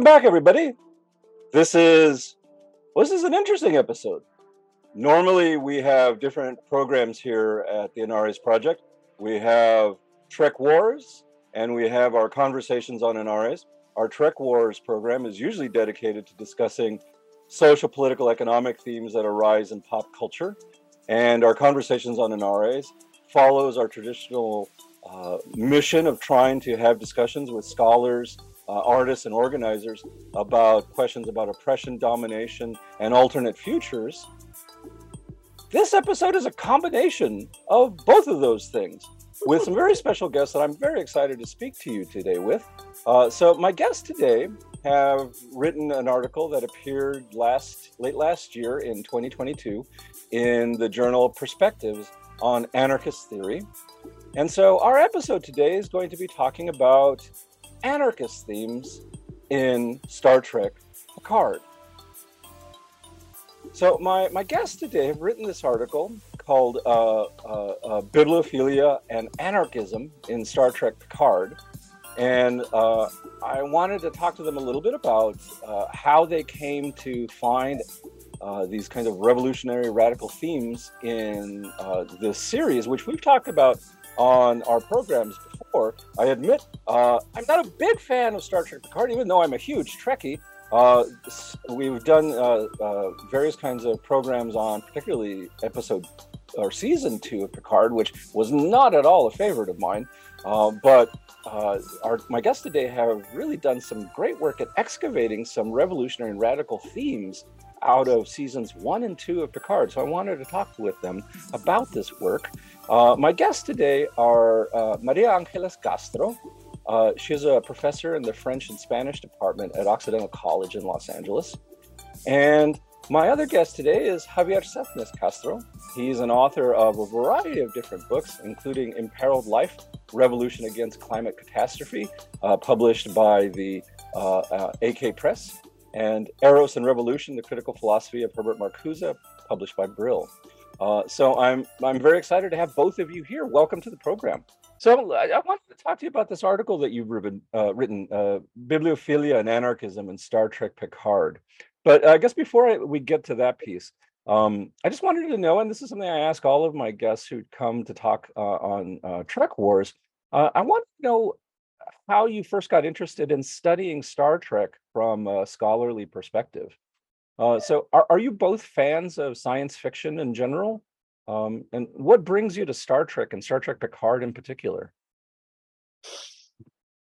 Welcome back, everybody. This is well, this is an interesting episode. Normally, we have different programs here at the Anarres Project. We have Trek Wars, and we have our conversations on Anarres. Our Trek Wars program is usually dedicated to discussing social, political, economic themes that arise in pop culture. And our conversations on Inares follows our traditional uh, mission of trying to have discussions with scholars, uh, artists and organizers about questions about oppression, domination, and alternate futures. This episode is a combination of both of those things with some very special guests that I'm very excited to speak to you today with. Uh, so, my guests today have written an article that appeared last late last year in 2022 in the journal Perspectives on anarchist theory. And so, our episode today is going to be talking about anarchist themes in Star Trek Picard. So, my, my guests today have written this article called uh, uh, uh, Bibliophilia and Anarchism in Star Trek Picard. And uh, I wanted to talk to them a little bit about uh, how they came to find uh, these kinds of revolutionary radical themes in this series, which we've talked about on our programs before. I admit uh, I'm not a big fan of Star Trek Picard, even though I'm a huge Trekkie. Uh, we've done uh, uh, various kinds of programs on, particularly episode or season two of Picard, which was not at all a favorite of mine. Uh, but uh, our, my guests today have really done some great work at excavating some revolutionary and radical themes out of seasons one and two of Picard. So I wanted to talk with them about this work. Uh, my guests today are uh, Maria Angeles Castro. Uh, she's a professor in the French and Spanish department at Occidental College in Los Angeles. And my other guest today is Javier Sethness Castro. He's an author of a variety of different books, including Imperiled Life Revolution Against Climate Catastrophe, uh, published by the uh, uh, AK Press, and Eros and Revolution The Critical Philosophy of Herbert Marcuse, published by Brill. Uh, so I'm I'm very excited to have both of you here. Welcome to the program. So I, I wanted to talk to you about this article that you've written, uh, written uh, Bibliophilia and Anarchism in Star Trek Picard. But I guess before I, we get to that piece, um, I just wanted to know, and this is something I ask all of my guests who come to talk uh, on uh, Trek Wars. Uh, I want to know how you first got interested in studying Star Trek from a scholarly perspective. Uh, so, are, are you both fans of science fiction in general? Um, and what brings you to Star Trek and Star Trek Picard in particular?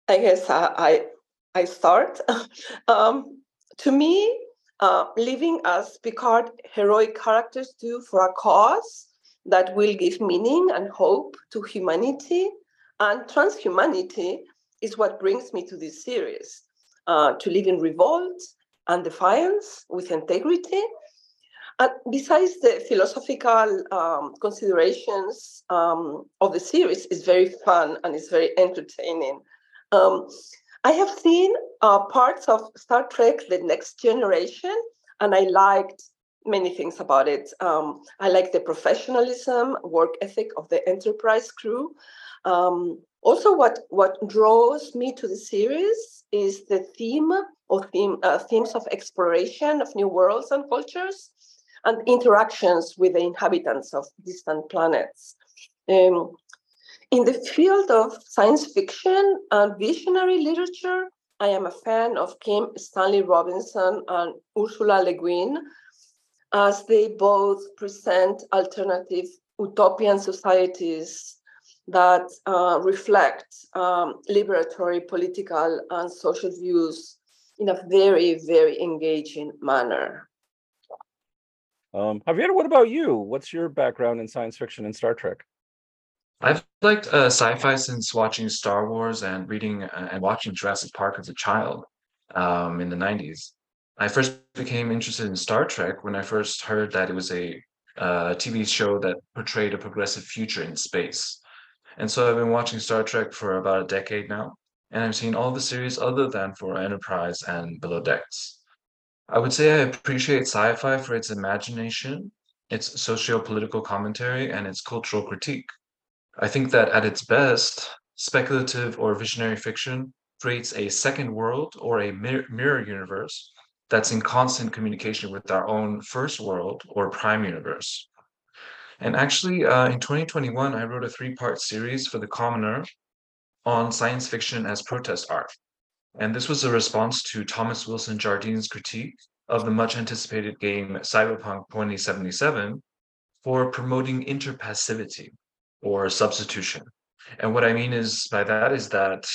I guess I I, I start. um, to me, uh, living as Picard heroic characters do for a cause that will give meaning and hope to humanity and transhumanity is what brings me to this series. Uh, to live in revolt, and defiance with integrity. And besides the philosophical um, considerations um, of the series is very fun and it's very entertaining. Um, I have seen uh, parts of Star Trek: The Next Generation, and I liked many things about it. Um, I like the professionalism, work ethic of the Enterprise crew. Um, also, what what draws me to the series is the theme or theme, uh, themes of exploration of new worlds and cultures and interactions with the inhabitants of distant planets. Um, in the field of science fiction and visionary literature, I am a fan of Kim Stanley Robinson and Ursula Le Guin, as they both present alternative utopian societies that uh, reflect um, liberatory political and social views in a very, very engaging manner. Um, Javier, what about you? What's your background in science fiction and Star Trek? I've liked uh, sci-fi since watching Star Wars and reading uh, and watching Jurassic Park as a child um, in the 90s. I first became interested in Star Trek when I first heard that it was a uh, TV show that portrayed a progressive future in space. And so I've been watching Star Trek for about a decade now and I've seen all the series other than for Enterprise and Below Decks. I would say I appreciate sci fi for its imagination, its socio political commentary, and its cultural critique. I think that at its best, speculative or visionary fiction creates a second world or a mirror universe that's in constant communication with our own first world or prime universe. And actually, uh, in 2021, I wrote a three part series for the Commoner on science fiction as protest art. And this was a response to Thomas Wilson Jardine's critique of the much anticipated game Cyberpunk 2077 for promoting interpassivity or substitution. And what I mean is by that is that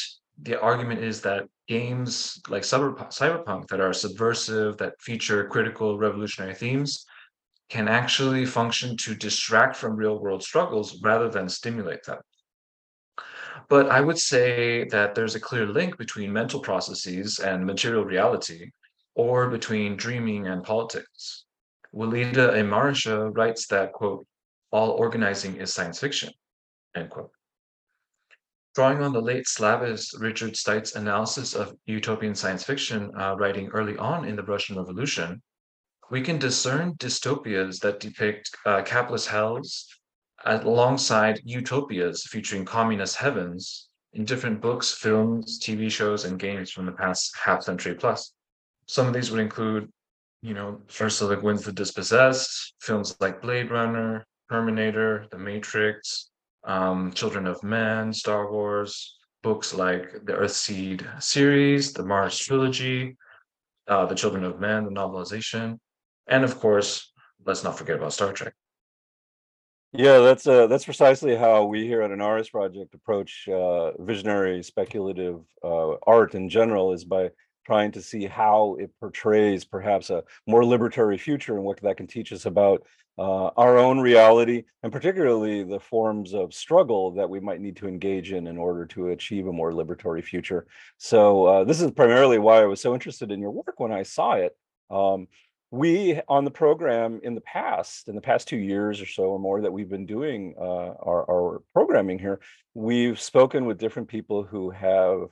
the argument is that games like cyberpunk that are subversive that feature critical revolutionary themes can actually function to distract from real world struggles rather than stimulate them. But i would say that there's a clear link between mental processes and material reality or between dreaming and politics. Walidah Imarisha writes that quote all organizing is science fiction end quote. Drawing on the late Slavist Richard Stites' analysis of utopian science fiction, uh, writing early on in the Russian Revolution, we can discern dystopias that depict uh, capitalist hells alongside utopias featuring communist heavens in different books, films, TV shows, and games from the past half century plus. Some of these would include, you know, Ursula Le Guin's The Dispossessed, films like Blade Runner, Terminator, The Matrix, um, Children of Men, Star Wars, books like the Earthseed series, the Mars trilogy, uh, the Children of Men, the novelization, and of course, let's not forget about Star Trek. Yeah, that's uh, that's precisely how we here at Anarres project approach uh, visionary, speculative uh, art in general, is by trying to see how it portrays perhaps a more liberatory future and what that can teach us about uh, our own reality and particularly the forms of struggle that we might need to engage in in order to achieve a more liberatory future. So uh, this is primarily why I was so interested in your work when I saw it. Um, we on the program in the past, in the past two years or so or more that we've been doing uh, our, our programming here, we've spoken with different people who have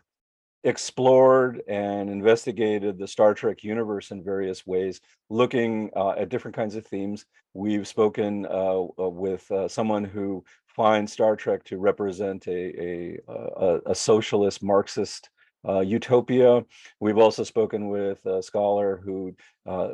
explored and investigated the Star Trek universe in various ways, looking uh, at different kinds of themes. We've spoken uh, uh with uh, someone who finds Star Trek to represent a, a, a, a socialist Marxist uh, utopia. We've also spoken with a scholar who uh,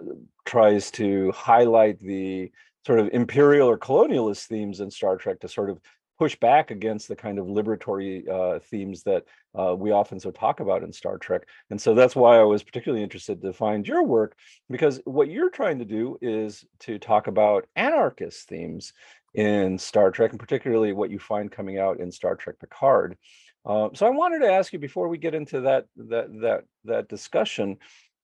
tries to highlight the sort of imperial or colonialist themes in Star Trek to sort of push back against the kind of liberatory uh, themes that uh, we often so talk about in Star Trek. And so that's why I was particularly interested to find your work, because what you're trying to do is to talk about anarchist themes in Star Trek, and particularly what you find coming out in Star Trek Picard. Uh, so I wanted to ask you before we get into that that that that discussion,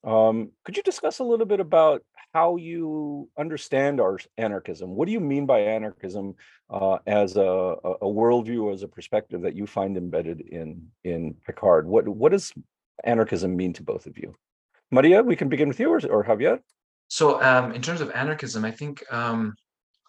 um, could you discuss a little bit about how you understand our anarchism? What do you mean by anarchism uh, as a, a worldview, as a perspective that you find embedded in in Picard? What what does anarchism mean to both of you? Maria, we can begin with you, or, or Javier. So, um, in terms of anarchism, I think um,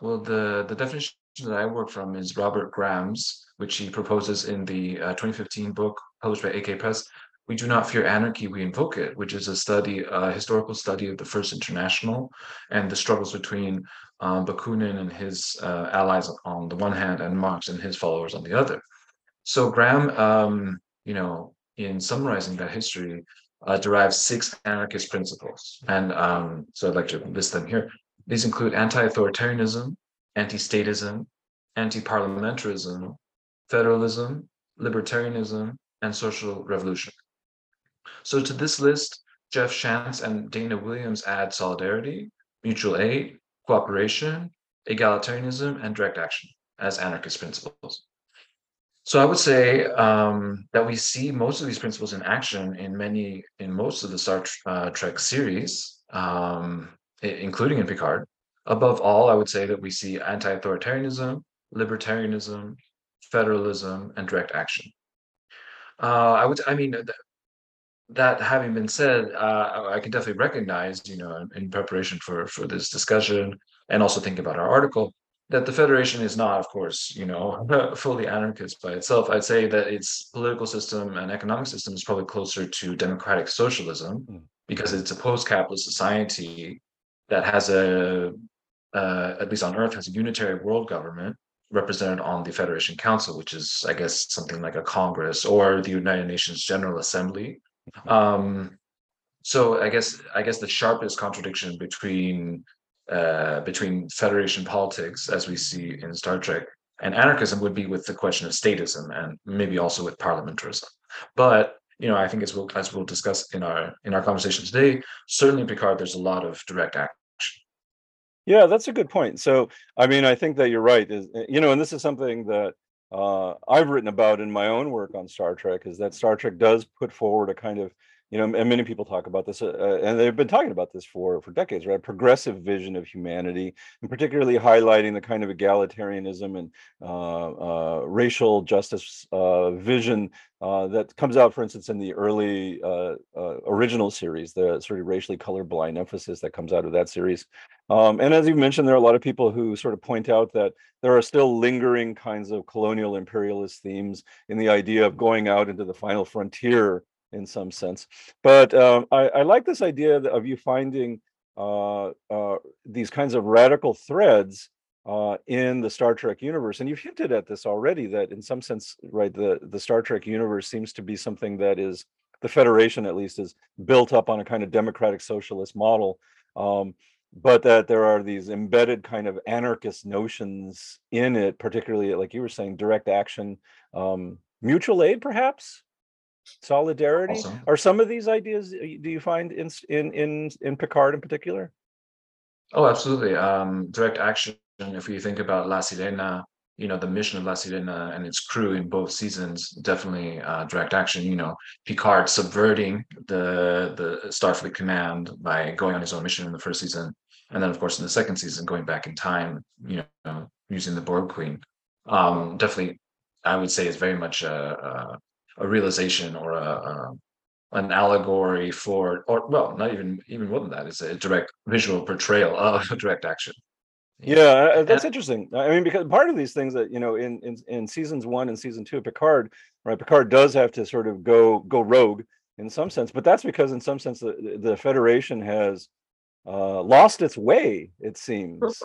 well the the definition that I work from is Robert Graham's, which he proposes in the uh, 2015 book published by AK Press, we do not fear anarchy, we invoke it, which is a study, a historical study of the First International and the struggles between um, Bakunin and his uh, allies on the one hand and Marx and his followers on the other. So Graham, um, you know, in summarizing that history, uh, derives six anarchist principles. And um, so I'd like to list them here. These include anti-authoritarianism, anti-statism, anti-parliamentarism, federalism, libertarianism, and social revolution. So to this list, Jeff Shantz and Dana Williams add solidarity, mutual aid, cooperation, egalitarianism, and direct action as anarchist principles. So I would say um, that we see most of these principles in action in many, in most of the Star uh, Trek series, um, including in Picard. Above all, I would say that we see anti-authoritarianism, libertarianism, federalism, and direct action. Uh, I would, I mean, that having been said, uh, I can definitely recognize, you know, in preparation for for this discussion and also think about our article, that the federation is not, of course, you know, fully anarchist by itself. I'd say that its political system and economic system is probably closer to democratic socialism mm. because it's a post-capitalist society that has a, uh, at least on Earth, has a unitary world government represented on the Federation Council, which is, I guess, something like a Congress or the United Nations General Assembly. Mm-hmm. Um, so I guess I guess the sharpest contradiction between uh, between Federation politics, as we see in Star Trek, and anarchism would be with the question of statism and maybe also with parliamentarism. But you know, I think as we'll as we'll discuss in our in our conversation today, certainly Picard, there's a lot of direct action. Yeah, that's a good point. So, I mean, I think that you're right. Is you know, and this is something that uh, I've written about in my own work on Star Trek. Is that Star Trek does put forward a kind of you know, and many people talk about this, uh, uh, and they've been talking about this for for decades, right? Progressive vision of humanity, and particularly highlighting the kind of egalitarianism and uh, uh, racial justice uh, vision uh, that comes out, for instance, in the early original series, the sort of racially colorblind emphasis that comes out of that series. Um, and as you mentioned, there are a lot of people who sort of point out that there are still lingering kinds of colonial imperialist themes in the idea of going out into the final frontier in some sense. But um, I, I, like this idea of you finding uh, uh, these kinds of radical threads uh, in the Star Trek universe, and you've hinted at this already. That in some sense, right, the the Star Trek universe seems to be something that is the Federation, at least, is built up on a kind of democratic socialist model. Um, but that there are these embedded kind of anarchist notions in it, particularly like you were saying, direct action, um, mutual aid, perhaps solidarity? Awesome. are some of these ideas do you find in in in in picard in particular? Oh absolutely um direct action if you think about la sirena you know the mission of la sirena and its crew in both seasons definitely uh, direct action you know picard subverting the the starfleet command by going on his own mission in the first season and then of course in the second season going back in time you know using the borg queen. Um definitely i would say is very much a, a a realization or a, a an allegory for or well not even even more than that it's a direct visual portrayal of direct action. Yeah uh, uh, that's and, interesting. I mean because part of these things that you know in, in in seasons one and season two of picard right picard does have to sort of go go rogue in some sense but that's because in some sense the, the federation has uh, lost its way it seems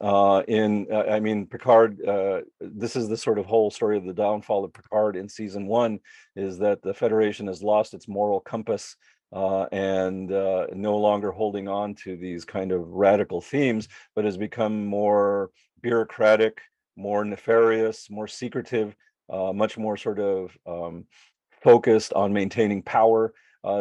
uh, in uh, i mean picard uh, this is the sort of whole story of the downfall of picard in season one is that the federation has lost its moral compass uh, and uh, no longer holding on to these kind of radical themes but has become more bureaucratic more nefarious more secretive uh, much more sort of um, focused on maintaining power.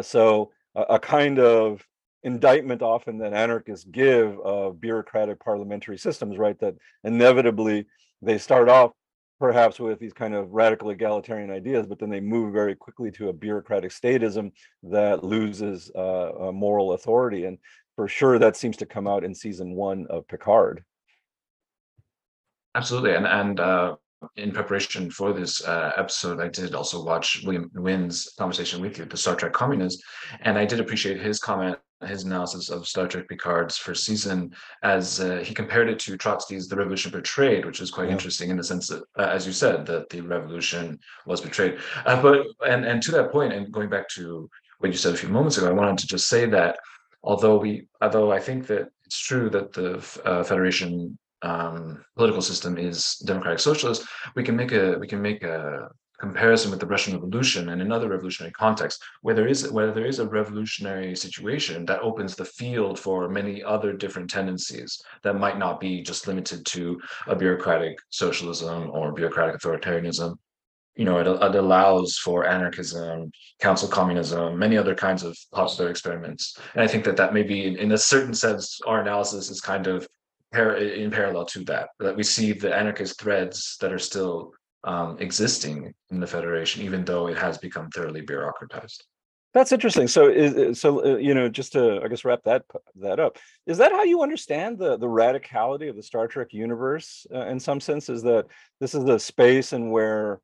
So a, a kind of indictment often that anarchists give of bureaucratic parliamentary systems, right? That inevitably they start off perhaps with these kind of radical egalitarian ideas, but then they move very quickly to a bureaucratic statism that loses uh, moral authority. And for sure, that seems to come out in season one of Picard. Absolutely, and and uh, in preparation for this uh, episode, I did also watch William Nguyen's conversation with you, the Star Trek Communist, and I did appreciate his comment his analysis of Star Trek Picard's first season as uh, he compared it to Trotsky's The Revolution Betrayed, which was quite yeah. interesting in the sense that, uh, as you said, that the revolution was betrayed. Uh, but and and to that point, and going back to what you said a few moments ago, I wanted to just say that although we, although I think that it's true that the uh, Federation um, political system is democratic socialist, we can make a we can make a comparison with the Russian Revolution and another revolutionary context, where there is where there is a revolutionary situation that opens the field for many other different tendencies that might not be just limited to a bureaucratic socialism or bureaucratic authoritarianism. You know, it, it allows for anarchism, council communism, many other kinds of popular experiments. And I think that that maybe, in, in a certain sense, our analysis is kind of in parallel to that. That we see the anarchist threads that are still um, existing in the federation, even though it has become thoroughly bureaucratized. That's interesting. So, is, so uh, you know, just to I guess wrap that that up, is that how you understand the the radicality of the Star Trek universe? Uh, in some sense, is that this is the space in where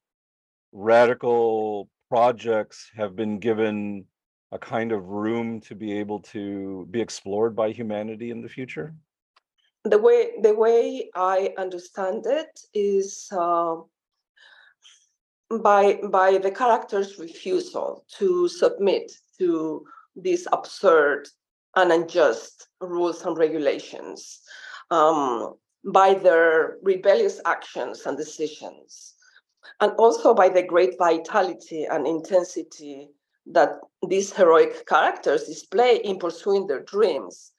radical projects have been given a kind of room to be able to be explored by humanity in the future? The way the way I understand it is. Uh, by by the character's refusal to submit to these absurd and unjust rules and regulations. Um, by their rebellious actions and decisions, and also by the great vitality and intensity that these heroic characters display in pursuing their dreams.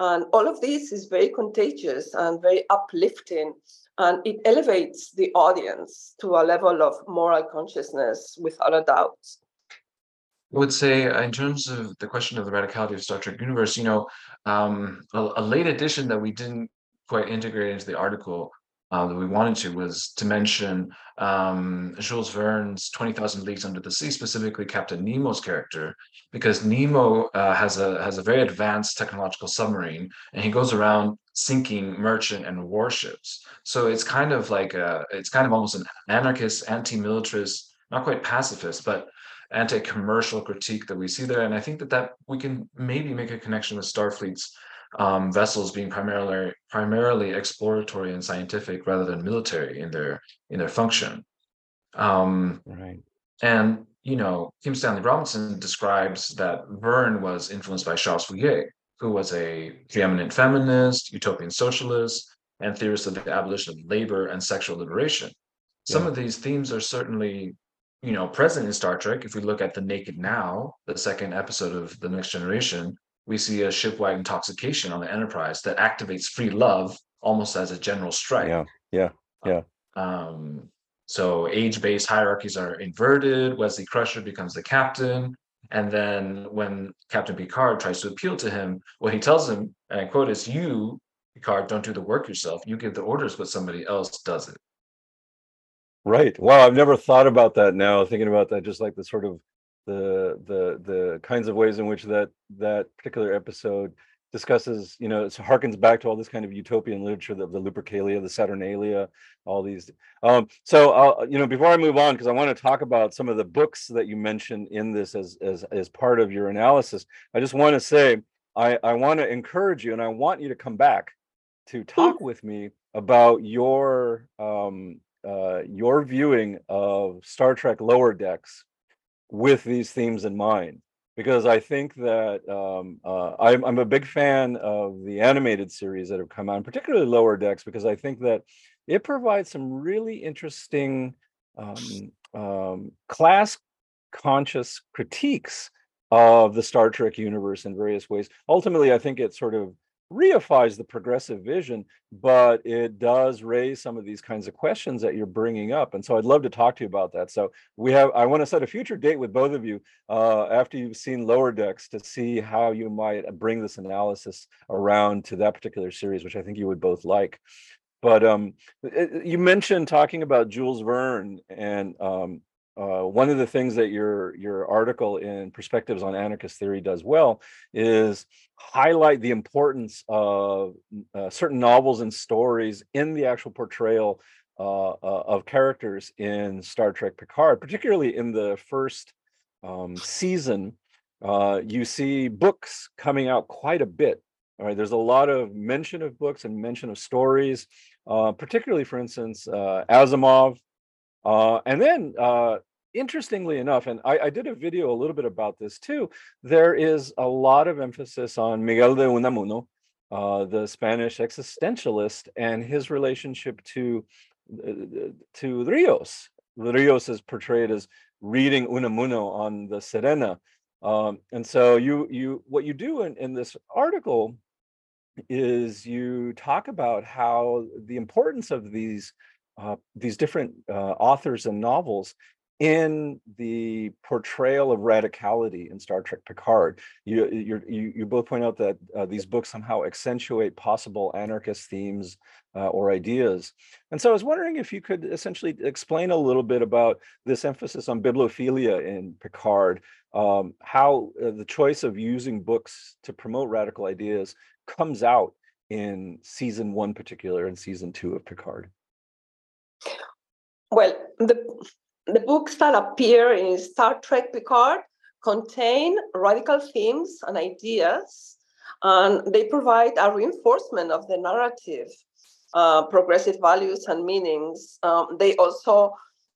And all of this is very contagious and very uplifting, and it elevates the audience to a level of moral consciousness without a doubt. I would say, uh, in terms of the question of the radicality of Star Trek universe, you know, um, a, a late addition that we didn't quite integrate into the article uh, that we wanted to was to mention um, Jules Verne's 20,000 Leagues Under the Sea, specifically Captain Nemo's character, because Nemo uh, has a has a very advanced technological submarine, and he goes around sinking merchant and warships. So it's kind of like a, it's kind of almost an anarchist, anti-militarist, not quite pacifist, but anti-commercial critique that we see there. And I think that that we can maybe make a connection with Starfleet's um, vessels being primarily primarily exploratory and scientific rather than military in their in their function. Um, right. And you know, Kim Stanley Robinson describes that Verne was influenced by Charles Fourier, who was a preeminent feminist, utopian socialist, and theorist of the abolition of labor and sexual liberation. Some yeah. of these themes are certainly, you know, present in Star Trek. If we look at the Naked Now, the second episode of the Next Generation, we see a shipwide intoxication on the Enterprise that activates free love almost as a general strike. Yeah, yeah, yeah. Um, so age-based hierarchies are inverted. Wesley Crusher becomes the captain, and then when Captain Picard tries to appeal to him, what he tells him, and I quote, is "You, Picard, don't do the work yourself. You give the orders, but somebody else does it." Right. Wow, I've never thought about that. Now thinking about that, just like the sort of the the the kinds of ways in which that that particular episode discusses you know it harkens back to all this kind of utopian literature the, the lupercalia the saturnalia all these um so i'll you know before i move on because i want to talk about some of the books that you mentioned in this as as as part of your analysis i just want to say i i want to encourage you and i want you to come back to talk with me about your um uh your viewing of star trek lower decks with these themes in mind because I think that um, uh, I'm, I'm, a big fan of the animated series that have come on, particularly Lower Decks, because I think that it provides some really interesting um, um, class conscious critiques of the Star Trek universe in various ways. Ultimately, I think it sort of reifies the progressive vision, but it does raise some of these kinds of questions that you're bringing up. And so I'd love to talk to you about that. So we have, I want to set a future date with both of you uh, after you've seen Lower Decks to see how you might bring this analysis around to that particular series, which I think you would both like. But um, you mentioned talking about Jules Verne, and um, uh, one of the things that your your article in Perspectives on Anarchist Theory does well is highlight the importance of uh, certain novels and stories in the actual portrayal uh, uh of characters in Star Trek Picard, particularly in the first um, season. Uh, you see books coming out quite a bit. All right, there's a lot of mention of books and mention of stories, uh, particularly, for instance, Asimov, uh, and then uh, interestingly enough, and I, I, did a video a little bit about this too, there is a lot of emphasis on Miguel de Unamuno, uh, the Spanish existentialist, and his relationship to uh, to Rios. Rios is portrayed as reading Unamuno on the Sirena. Um, and so you you what you do in, in this article is you talk about how the importance of these uh, these different uh, authors and novels in the portrayal of radicality in Star Trek Picard. You you you both point out that uh, these books somehow accentuate possible anarchist themes uh, or ideas. And so I was wondering if you could essentially explain a little bit about this emphasis on bibliophilia in Picard, um, how uh, the choice of using books to promote radical ideas comes out in season one particular and season two of Picard. Well, the the books that appear in Star Trek Picard contain radical themes and ideas, and they provide a reinforcement of the narrative, uh, progressive values and meanings. Um, they also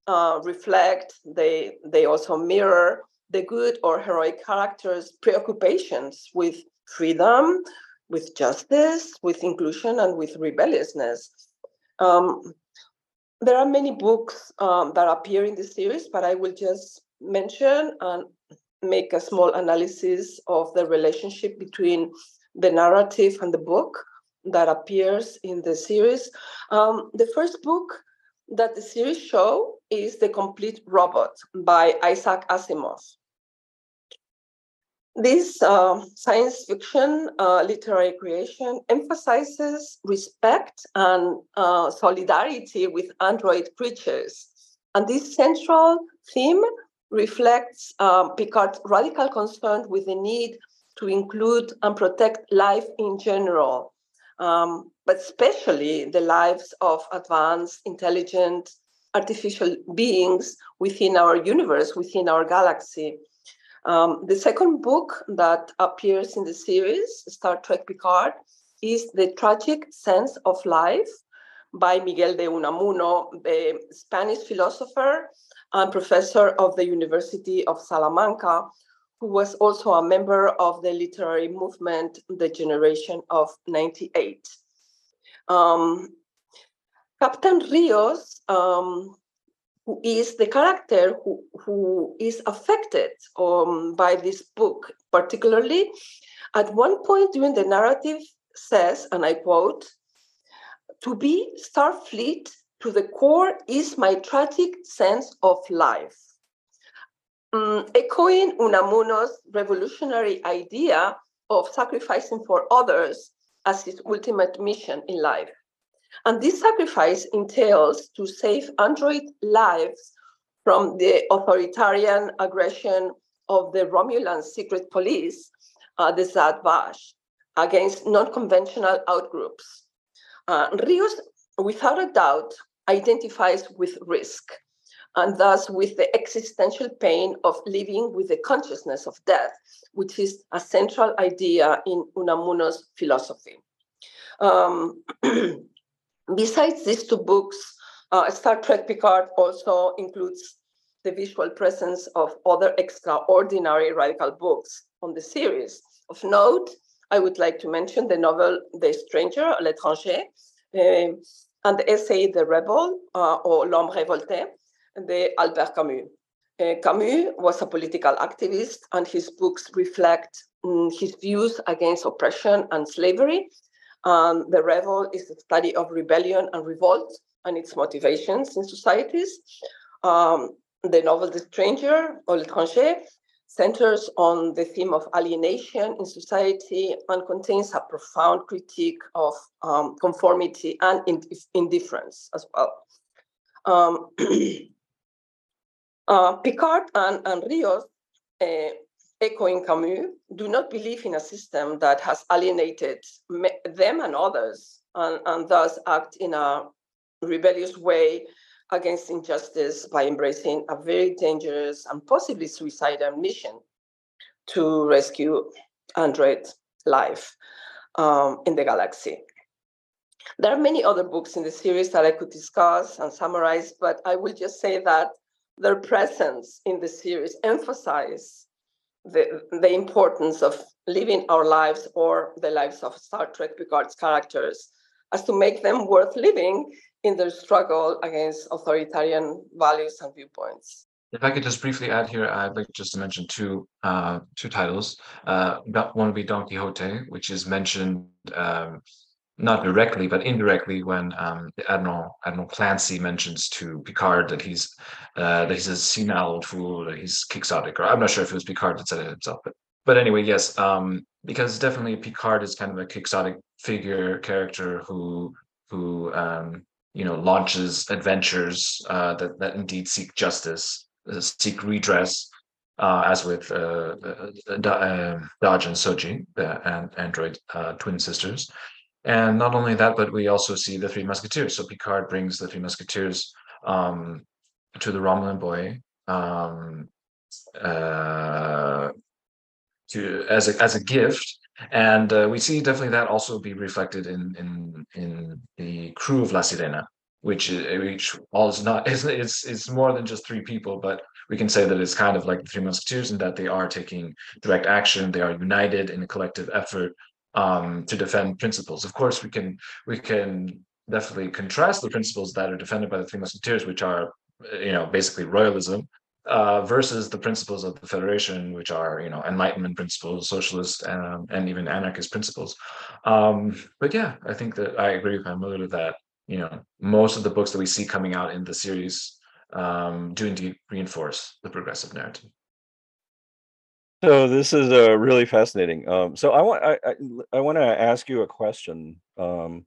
uh, reflect, they, they also mirror the good or heroic characters' preoccupations with freedom, with justice, with inclusion, and with rebelliousness. Um, there are many books um, that appear in the series, but I will just mention and make a small analysis of the relationship between the narrative and the book that appears in the series. Um, the first book that the series show is The Complete Robot by Isaac Asimov. This uh, science fiction uh, literary creation emphasizes respect and uh, solidarity with android creatures. And this central theme reflects um, Picard's radical concern with the need to include and protect life in general, um, but especially the lives of advanced, intelligent, artificial beings within our universe, within our galaxy. Um, the second book that appears in the series, Star Trek Picard, is The Tragic Sense of Life by Miguel de Unamuno, the Spanish philosopher and professor of the University of Salamanca, who was also a member of the literary movement, the generation of 98. Um, Captain Rios um, who is the character who, who is affected um, by this book, particularly at one point during the narrative says, and I quote, to be Starfleet to the core is my tragic sense of life. Um, echoing Unamuno's revolutionary idea of sacrificing for others as his ultimate mission in life. And this sacrifice entails to save android lives from the authoritarian aggression of the Romulan secret police, uh, the Zhat Vash, against non-conventional outgroups. Uh, Rios, without a doubt, identifies with risk, and thus with the existential pain of living with the consciousness of death, which is a central idea in Unamuno's philosophy. Um, Besides these two books, uh, Star Trek Picard also includes the visual presence of other extraordinary radical books on the series. Of note, I would like to mention the novel The Stranger, L'étranger, uh, and the essay The Rebel, uh, or L'Homme Révolté, the Albert Camus. Uh, Camus was a political activist, and his books reflect um, his views against oppression and slavery, um, the Rebel is the study of rebellion and revolt and its motivations in societies. Um, the novel The Stranger, or L'étranger, centers on the theme of alienation in society and contains a profound critique of um, conformity and indifference as well. Um, uh, Picard and, and Rios uh, echoing Camus, do not believe in a system that has alienated them and others, and, and thus act in a rebellious way against injustice by embracing a very dangerous and possibly suicidal mission to rescue Android life um, in the galaxy. There are many other books in the series that I could discuss and summarize, but I will just say that their presence in the series emphasize the, the importance of living our lives or the lives of Star Trek Picard's characters as to make them worth living in their struggle against authoritarian values and viewpoints. If I could just briefly add here, I'd like just to mention two uh, two titles. Uh, one would be Don Quixote, which is mentioned um, not directly but indirectly when um, Admiral Admiral Clancy mentions to Picard that he's uh, that he's a senile old fool, that he's quixotic, or I'm not sure if it was Picard that said it himself, but but anyway, yes, um, because definitely Picard is kind of a quixotic figure character who who um, you know launches adventures uh, that that indeed seek justice, uh, seek redress. Uh, as with uh, uh, uh Dahj and Soji, the and android twin sisters, and not only that, but we also see the Three Musketeers. So Picard brings the Three Musketeers um, to the Romulan boy um, uh, to as a as a gift, and uh, we see definitely that also be reflected in in in the crew of La Sirena, which which all is not it's it's it's more than just three people, but we can say that it's kind of like the Three Musketeers in that they are taking direct action, they are united in a collective effort um, to defend principles. Of course, we can we can definitely contrast the principles that are defended by the Three Musketeers, which are you know basically royalism, uh, versus the principles of the Federation, which are you know Enlightenment principles, socialist, um, and even anarchist principles. Um, but yeah, I think that I agree with Pamela that you know most of the books that we see coming out in the series um, do indeed reinforce the progressive narrative. So this is uh, really fascinating. Um, so I want I, I, I want to ask you a question um,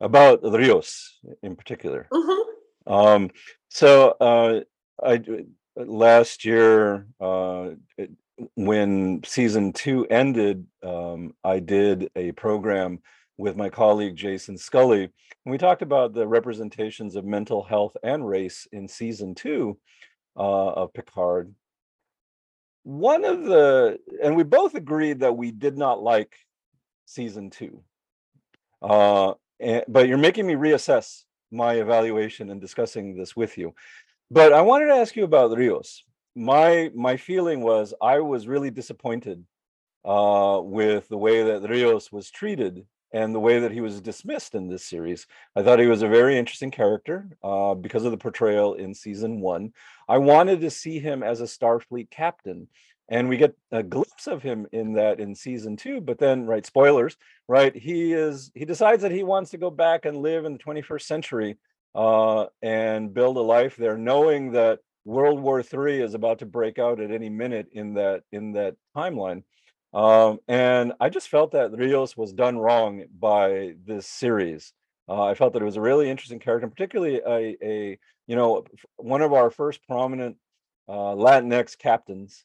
about Rios in particular. Mm-hmm. Um, so uh, I last year uh, when season two ended, um, I did a program with my colleague Jason Scully, and we talked about the representations of mental health and race in season two uh, of Picard one of the and we both agreed that we did not like season two. Uh and, but you're making me reassess my evaluation and discussing this with you. But i wanted to ask you about rios. My my feeling was i was really disappointed uh with the way that rios was treated and the way that he was dismissed in this series. I thought he was a very interesting character uh, because of the portrayal in season one. I wanted to see him as a Starfleet captain. And we get a glimpse of him in that in season two, but then, right, spoilers, right? He is he decides that he wants to go back and live in the 21st century uh, and build a life there, knowing that World War III is about to break out at any minute in that in that timeline. Um, and I just felt that Rios was done wrong by this series. Uh, I felt that it was a really interesting character, and particularly a, a you know one of our first prominent uh, Latinx captains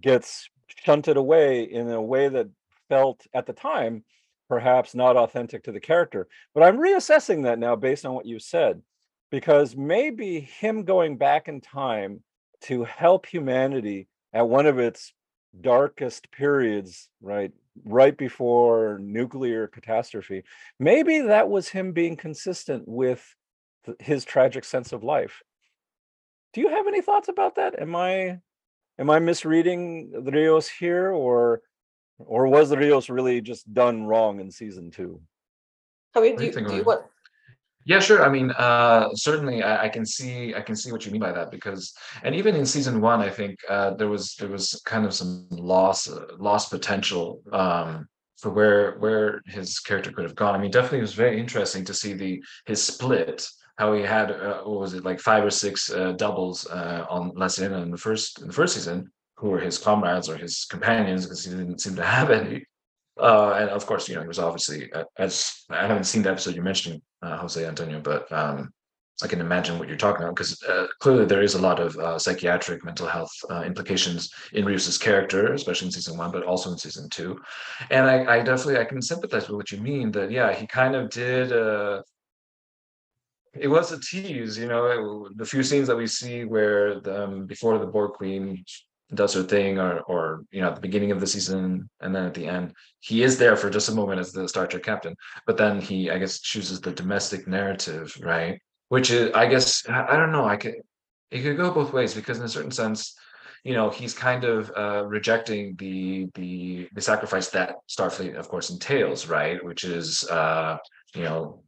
gets shunted away in a way that felt at the time perhaps not authentic to the character. But I'm reassessing that now based on what you said, because maybe him going back in time to help humanity at one of its darkest periods, right? Right before nuclear catastrophe. Maybe that was him being consistent with th- his tragic sense of life. Do you have any thoughts about that? Am I am I misreading Rios here or or was Rios really just done wrong in season two? I mean, do you, do you want yeah, sure. I mean, uh, certainly, I, I, can see, I can see what you mean by that because, and even in season one, I think uh, there was there was kind of some loss, uh, lost potential um, for where where his character could have gone. I mean, definitely, it was very interesting to see the his split, how he had uh, what was it like five or six uh, doubles uh, on La Sirena in the first in the first season, who were his comrades or his companions because he didn't seem to have any. Uh, and of course, you know, he was obviously uh, as I haven't seen the episode you're mentioning, uh, Jose Antonio, but um, I can imagine what you're talking about because uh, clearly there is a lot of uh, psychiatric mental health uh, implications in Rios's character, especially in season one, but also in season two. And I, I, definitely I can sympathize with what you mean. That yeah, he kind of did. it was a tease, you know, the few scenes that we see where the, um, before the Borg Queen does her thing or or you know at the beginning of the season and then at the end. He is there for just a moment as the star trek captain but then he i guess chooses the domestic narrative right? Which is i guess i don't know i could it could go both ways because in a certain sense you know he's kind of uh, rejecting the the the sacrifice that starfleet of course entails right? Which is uh you know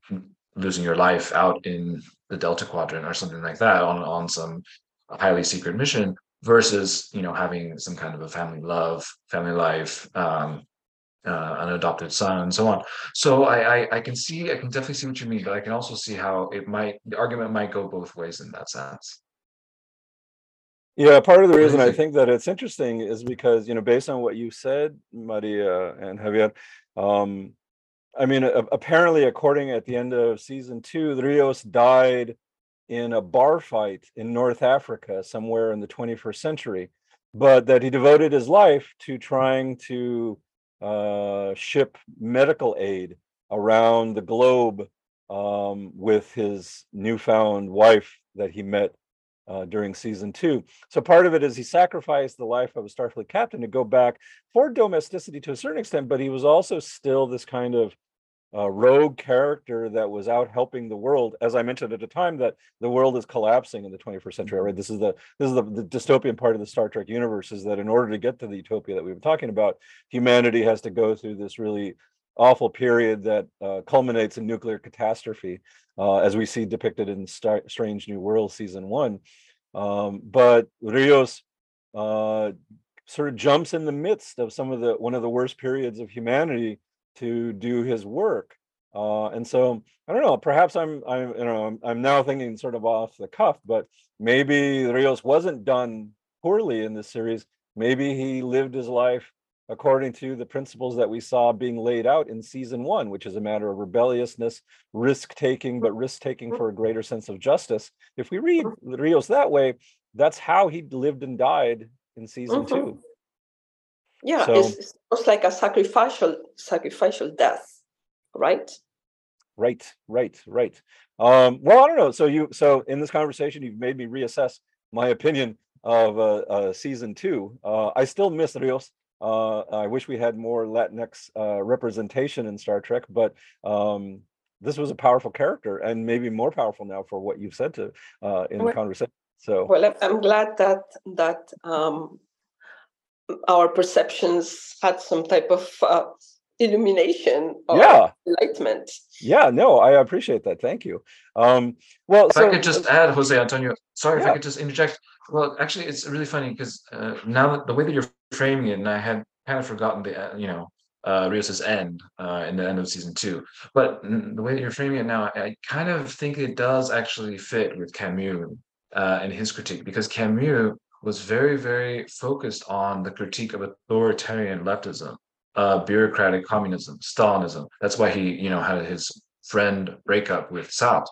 losing your life out in the delta quadrant or something like that on on some highly secret mission versus you know having some kind of a family love family life um uh, an adopted son and so on. So I, I i can see i can definitely see what you mean but i can also see how it might the argument might go both ways in that sense. Yeah part of the reason i think? that it's interesting is because you know based on what you said maria and javier um i mean apparently according at the end of season two the rios died in a bar fight in North Africa somewhere in the 21st century, but that he devoted his life to trying to uh, ship medical aid around the globe um, with his newfound wife that he met uh, during season two. So part of it is he sacrificed the life of a Starfleet captain to go back for domesticity to a certain extent, but he was also still this kind of uh, rogue character that was out helping the world as i mentioned at a time that the world is collapsing in the 21st century right this is the this is the, the, dystopian part of the star trek universe is that in order to get to the utopia that we've been talking about humanity has to go through this really awful period that uh, culminates in nuclear catastrophe, uh, as we see depicted in Star- Strange New World season one. Um, but Rios uh, sort of jumps in the midst of some of the one of the worst periods of humanity to do his work. Uh, and so I don't know. Perhaps I'm I'm you know I'm, I'm now thinking sort of off the cuff, but maybe Rios wasn't done poorly in this series. Maybe he lived his life according to the principles that we saw being laid out in season one, which is a matter of rebelliousness, risk taking, but risk taking for a greater sense of justice. If we read Rios that way, that's how he lived and died in season mm-hmm. two. Yeah, so, it's, it's almost like a sacrificial sacrificial death, right? Right, right, right. Um, well, I don't know. So you, so in this conversation, you've made me reassess my opinion of uh, uh, season two. Uh, I still miss Rios. Uh, I wish we had more Latinx uh, representation in Star Trek, but um, this was a powerful character, and maybe more powerful now for what you've said to uh, in well, the conversation. So, well, I'm glad that that um, our perceptions had some type of uh, illumination or yeah. enlightenment. Yeah, no, I appreciate that. Thank you. Um, well, if so, I could just add, Jose Antonio. Sorry, yeah. if I could just interject. Well, actually, it's really funny because uh, now that the way that you're framing it, and I had kind of forgotten the uh, you know uh, Rios's end uh, in the end of season two, but the way that you're framing it now, I kind of think it does actually fit with Camus uh, and his critique because Camus was very very focused on the critique of authoritarian leftism, uh, bureaucratic communism, Stalinism. That's why he you know had his friend breakup with Sartre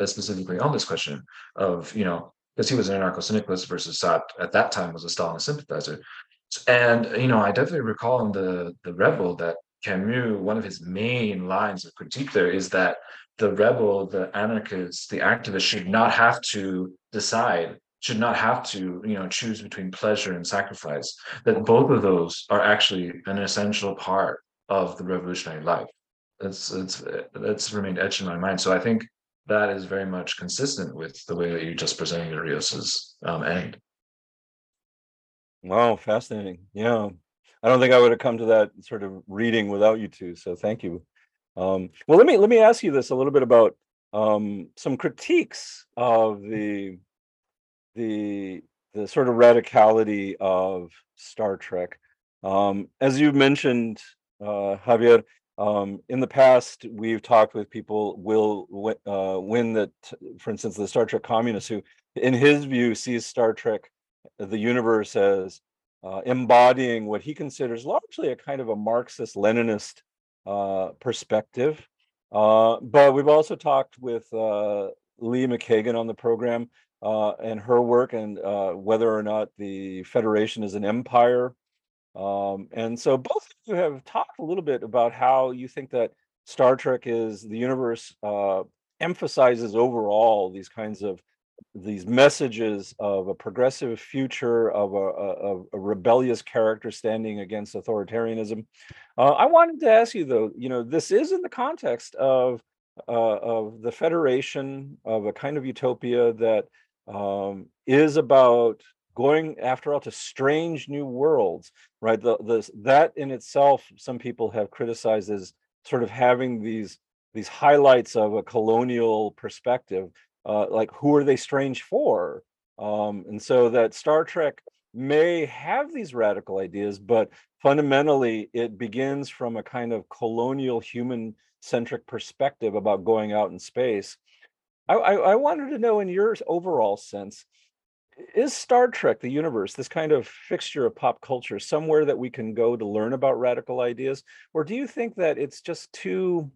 uh, specifically on this question of you know because he was an anarcho-syndicalist versus Sartre at that time was a Stalinist sympathizer. And you know, I definitely recall in the the Rebel that Camus, one of his main lines of critique there is that the rebel, the anarchist, the activist should not have to decide, should not have to, you know, choose between pleasure and sacrifice. That both of those are actually an essential part of the revolutionary life. that's it's that's remained etched in my mind. So I think that is very much consistent with the way that you just presented Rios's um, end. Wow, fascinating. Yeah. I don't think I would have come to that sort of reading without you two. So thank you. Um, well, let me let me ask you this a little bit about um, some critiques of the the the sort of radicality of Star Trek. Um, as you mentioned, uh, Javier, um, in the past, we've talked with people, Will uh, Nguyen, that, for instance, the Star Trek communist, who, in his view, sees Star Trek, the universe, as uh, embodying what he considers largely a kind of a Marxist Leninist uh, perspective. Uh, but we've also talked with uh, Lee McKagan on the program uh, and her work and whether or not the Federation is an empire um, and so both of you have talked a little bit about how you think that Star Trek is the universe uh, emphasizes overall these kinds of these messages of a progressive future of a, a, a rebellious character standing against authoritarianism. Uh, I wanted to ask you though, you know, this is in the context of uh, of the federation of a kind of utopia that um, is about going after all to strange new worlds right? The, the that in itself some people have criticized as sort of having these these highlights of a colonial perspective uh, like who are they strange for? Um, and so that star trek may have these radical ideas but fundamentally it begins from a kind of colonial human centric perspective about going out in space I, I, I wanted to know in your overall sense is Star Trek, the universe, this kind of fixture of pop culture, somewhere that we can go to learn about radical ideas? Or do you think that it's just too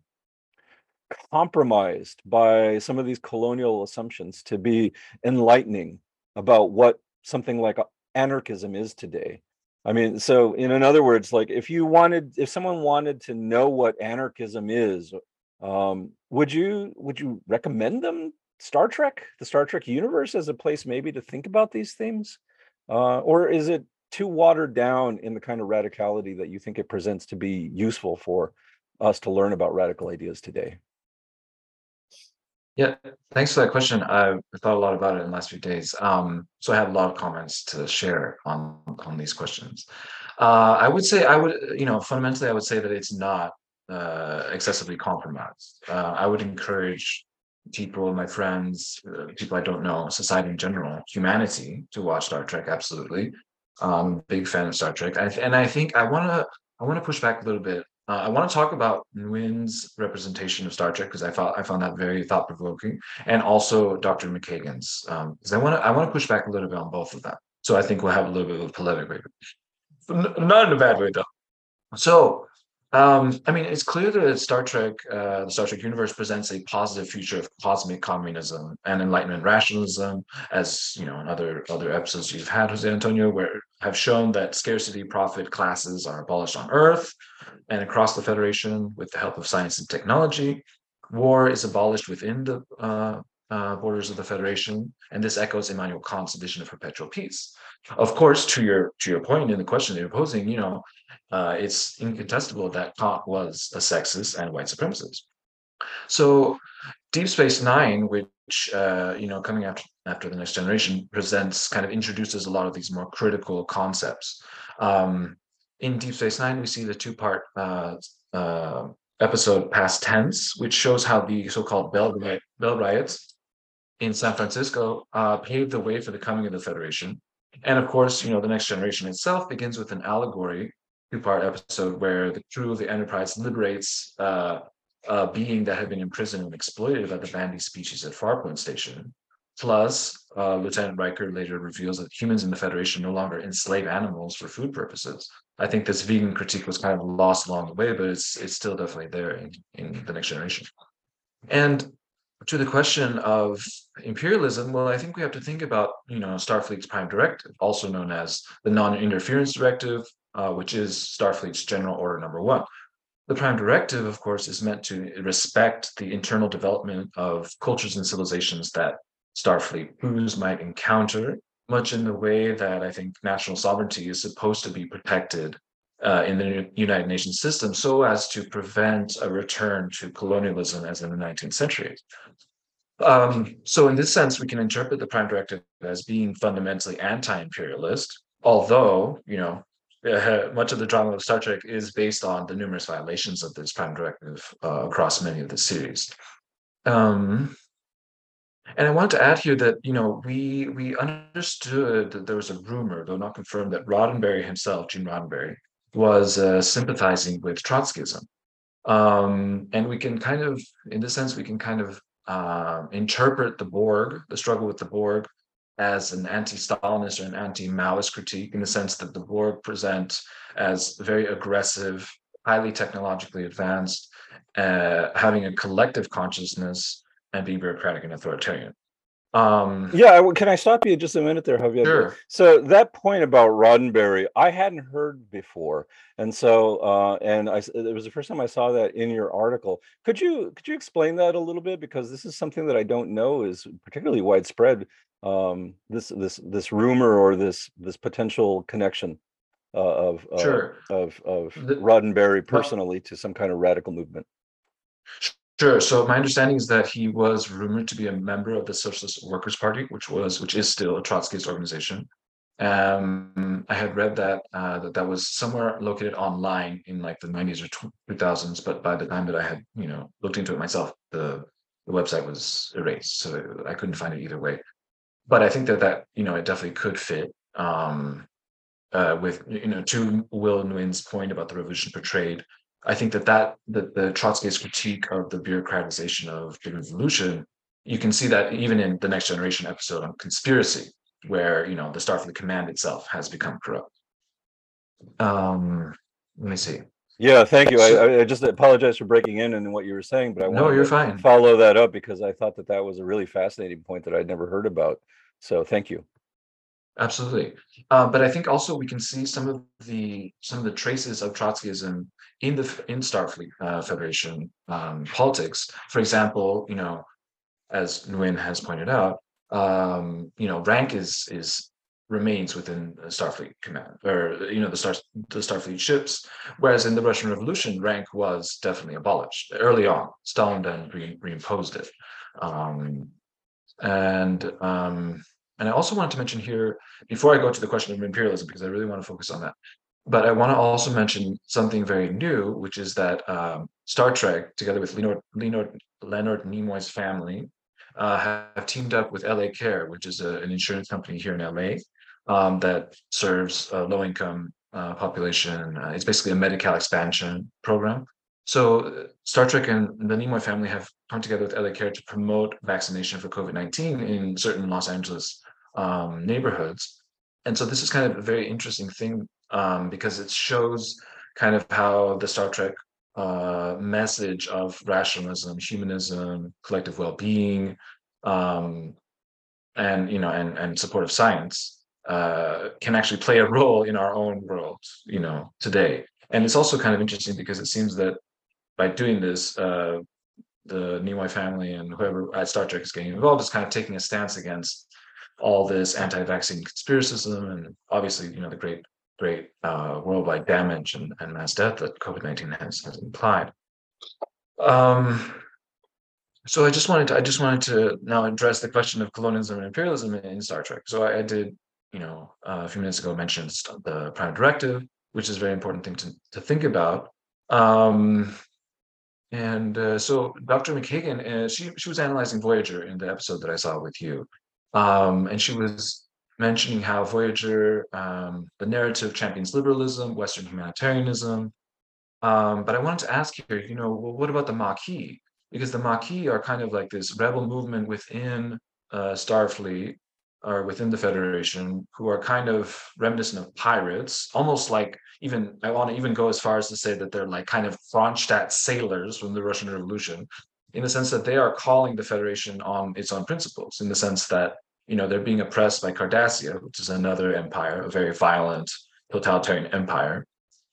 compromised by some of these colonial assumptions to be enlightening about what something like anarchism is today? I mean, so in, in other words, like if you wanted, if someone wanted to know what anarchism is, um, would you would you recommend them Star Trek, the Star Trek universe, as a place maybe to think about these themes? Uh, or is it too watered down in the kind of radicality that you think it presents to be useful for us to learn about radical ideas today? Yeah, thanks for that question. I've thought a lot about it in the last few days. Um, so I have a lot of comments to share on on these questions. Uh, I would say I would, you know, fundamentally, I would say that it's not uh, excessively compromised. Uh, I would encourage people, my friends, uh, people I don't know, society in general, humanity to watch Star Trek. Absolutely, um, big fan of Star Trek, I, and I think I want to I want to push back a little bit. Uh, I want to talk about Nguyen's representation of Star Trek because I thought I found that very thought provoking, and also Dr. McKagan's because um, I want to I want to push back a little bit on both of them. So I think we'll have a little bit of a polemic, not in a bad way though. So um, I mean, it's clear that Star Trek, uh, the Star Trek universe presents a positive future of cosmic communism and Enlightenment rationalism, as you know, in other other episodes you've had, Jose Antonio, where have shown that scarcity profit classes are abolished on Earth and across the Federation with the help of science and technology. War is abolished within the uh, uh, borders of the Federation, and this echoes Immanuel Kant's vision of perpetual peace. Of course, to your to your point in the question that you're posing, you know, uh, it's incontestable that Kant was a sexist and white supremacist. So, Deep Space Nine, which uh, you know, coming after after the Next Generation, presents kind of introduces a lot of these more critical concepts. Um, in Deep Space Nine, we see the two part uh, uh, episode Past Tense, which shows how the so-called Bell, Bell riots in San Francisco uh, paved the way for the coming of the Federation. And of course, you know, the Next Generation itself begins with an allegory two-part episode where the crew of the Enterprise liberates uh, a being that had been imprisoned and exploited by the Bandi species at Farpoint Station. Plus, uh, Lieutenant Riker later reveals that humans in the Federation no longer enslave animals for food purposes. I think this vegan critique was kind of lost along the way, but it's it's still definitely there in, in the next generation. And to the question of imperialism, well, I think we have to think about, you know, Starfleet's Prime Directive, also known as the Non-Interference Directive, uh, which is Starfleet's General Order Number One. The Prime Directive, of course, is meant to respect the internal development of cultures and civilizations that Starfleet crews might encounter, much in the way that I think national sovereignty is supposed to be protected uh, in the United Nations system so as to prevent a return to colonialism as in the 19th century. Um, so, in this sense, we can interpret the Prime Directive as being fundamentally anti imperialist, although, you know, uh, much of the drama of Star Trek is based on the numerous violations of this prime directive uh, across many of the series. Um, and I want to add here that you know we we understood that there was a rumor, though not confirmed, that Roddenberry himself, Gene Roddenberry, was uh, sympathizing with Trotskyism, um, and we can kind of, in this sense, we can kind of uh, interpret the Borg, the struggle with the Borg, as an anti-Stalinist or an anti-Maoist critique in the sense that the Borg present as very aggressive, highly technologically advanced, uh, having a collective consciousness and being bureaucratic and authoritarian. Um, yeah, can I stop you just a minute there, Javier? Sure. So that point about Roddenberry, I hadn't heard before, and so uh, and I it was the first time I saw that in your article. Could you could you explain that a little bit because this is something that I don't know is particularly widespread um, this this this rumor or this this potential connection uh, of uh, sure. of of the, Roddenberry personally to some kind of radical movement. Sure. So my understanding is that he was rumored to be a member of the Socialist Workers Party, which was which is still a Trotskyist organization. Um, I had read that uh, that that was somewhere located online in like the 90s or 2000s, but by the time that I had you know looked into it myself, the the website was erased, so I couldn't find it either way but I think that that you know it definitely could fit um, uh, with you know to Will Nguyen's point about the revolution portrayed. I think that that the, the Trotskyist critique of the bureaucratization of the revolution, you can see that even in the Next Generation episode on conspiracy, where you know the Starfleet command itself has become corrupt. Um, let me see. Yeah, thank you. I, I, just apologize for breaking in and what you were saying, but I no, you're fine. Follow that up because I thought that that was a really fascinating point that I'd never heard about. So thank you. Absolutely, uh, but I think also we can see some of the some of the traces of Trotskyism in the in Starfleet uh, Federation um, politics. For example, you know, as Nguyen has pointed out, um, you know, rank is is remains within Starfleet command or you know the star the Starfleet ships, whereas in the Russian Revolution, rank was definitely abolished early on. Stalin then re- reimposed it. Um, and um, and I also wanted to mention here before I go to the question of imperialism because I really want to focus on that. But I want to also mention something very new, which is that um, Star Trek, together with Leonard, Leonard, Leonard Nimoy's family, uh, have teamed up with LA Care, which is a, an insurance company here in LA um, that serves a low income uh, population. Uh, it's basically a Medi-Cal expansion program. So uh, Star Trek and the Nimoy family have come together with LA Care to promote vaccination for COVID-19 in certain Los Angeles um, neighborhoods. And so this is kind of a very interesting thing um, because it shows kind of how the Star Trek uh, message of rationalism, humanism, collective well-being, um, and you know, and and support of science uh, can actually play a role in our own world, you know, today. And it's also kind of interesting because it seems that by doing this, uh, the Nimoy family and whoever at Star Trek is getting involved is kind of taking a stance against all this anti-vaccine conspiracism and obviously, you know, the great great uh, worldwide damage and, and, mass death that COVID-19 has, has implied. Um, so I just wanted to I just wanted to now address the question of colonialism and imperialism in, Star Trek. So I, I, did, you know, uh, a few minutes ago mentioned the Prime Directive, which is a very important thing to, to think about. Um, and uh, so Dr. McKagan, uh, she she was analyzing Voyager in the episode that I saw with you, um, and she was mentioning how Voyager, um, the narrative champions liberalism, Western humanitarianism. Um, but I wanted to ask here, you know, well, what about the Maquis? Because the Maquis are kind of like this rebel movement within uh, Starfleet or within the Federation who are kind of reminiscent of pirates, almost like even, I want to even go as far as to say that they're like kind of Kronstadt sailors from the Russian Revolution, in the sense that they are calling the Federation on its own principles, in the sense that you know, they're being oppressed by Cardassia, which is another empire, a very violent totalitarian empire.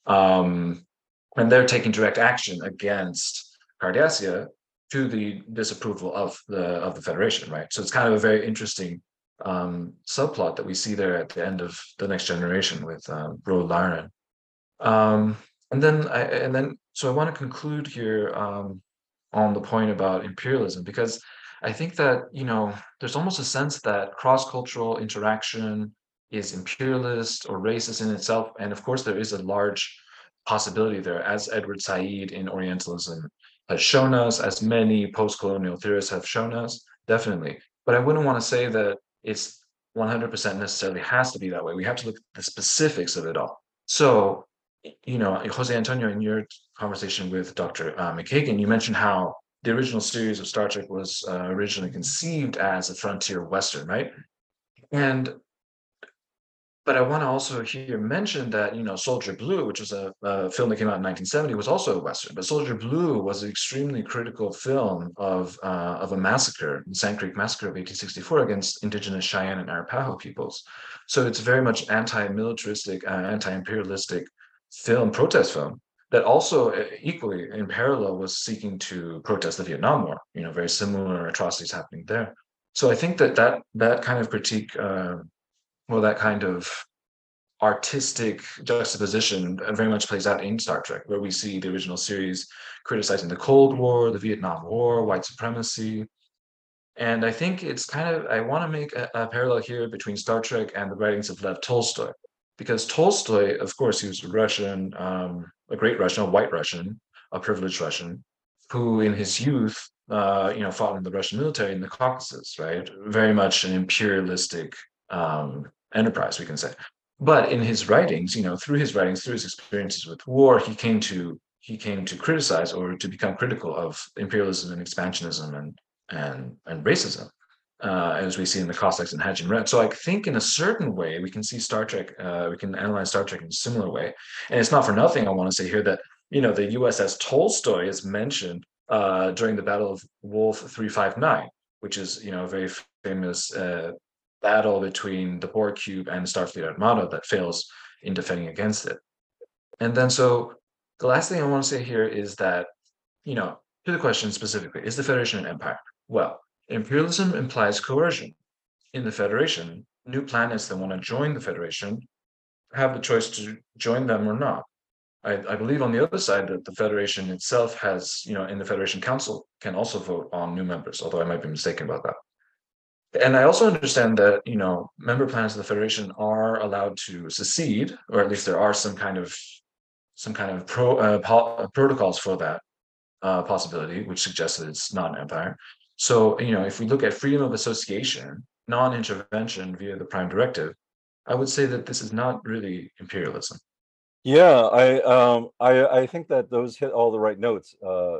Um, and they're taking direct action against Cardassia to the disapproval of the of the Federation, right? So it's kind of a very interesting um, subplot that we see there at the end of the Next Generation with uh, Ro Laren. Um, and then I and then so I want to conclude here um, on the point about imperialism because I think that, you know, there's almost a sense that cross-cultural interaction is imperialist or racist in itself. And of course, there is a large possibility there, as Edward Said in Orientalism has shown us, as many post-colonial theorists have shown us, definitely. But I wouldn't want to say that it's 100% necessarily has to be that way. We have to look at the specifics of it all. So, you know, Jose Antonio, in your conversation with Dr. Uh, McKagan, you mentioned how the original series of Star Trek was uh, originally conceived as a frontier western, right? And but I want to also here mention that you know Soldier Blue, which was a, a, film that came out in 1970, was also a western. But Soldier Blue was an extremely critical film of uh, of a massacre, the Sand Creek Massacre of 1864, against indigenous Cheyenne and Arapaho peoples. So it's very much anti-militaristic, uh, anti-imperialistic film, protest film that also uh, equally in parallel was seeking to protest the Vietnam War. You know, very similar atrocities happening there. So I think that that that kind of critique, uh, well, that kind of artistic juxtaposition very much plays out in Star Trek, where we see the original series criticizing the Cold War, the Vietnam War, white supremacy. And I think it's kind of, I want to make a, a parallel here between Star Trek and the writings of Lev Tolstoy, because Tolstoy, of course, he was a Russian, um, a great Russian, a white Russian, a privileged Russian, who in his youth, uh, you know, fought in the Russian military in the Caucasus, right? Very much an imperialistic um, enterprise, we can say. But in his writings, you know, through his writings, through his experiences with war, he came to he came to criticize or to become critical of imperialism and expansionism and and and racism uh, as we see in the Cossacks and Hadji Murad. So I think in a certain way, we can see Star Trek, uh, we can analyze Star Trek in a similar way. And it's not for nothing, I want to say here that, you know, the USS Tolstoy is mentioned uh, during the Battle of Wolf 359, which is, you know, a very famous uh, battle between the Borg cube and Starfleet Armada that fails in defending against it. And then so the last thing I want to say here is that, you know, to the question specifically, is the Federation an empire? Well, Imperialism implies coercion. In the Federation, new planets that want to join the Federation have the choice to join them or not. I, I, believe on the other side that the Federation itself has, you know, in the Federation Council can also vote on new members, although I might be mistaken about that. and I also understand that you know member planets of the Federation are allowed to secede, or at least there are some kind of some kind of pro, uh, protocols for that uh, possibility, which suggests that it's not an empire. So you know, if we look at freedom of association, non-intervention via the Prime Directive, I would say that this is not really imperialism. Yeah, I um I I think that those hit all the right notes uh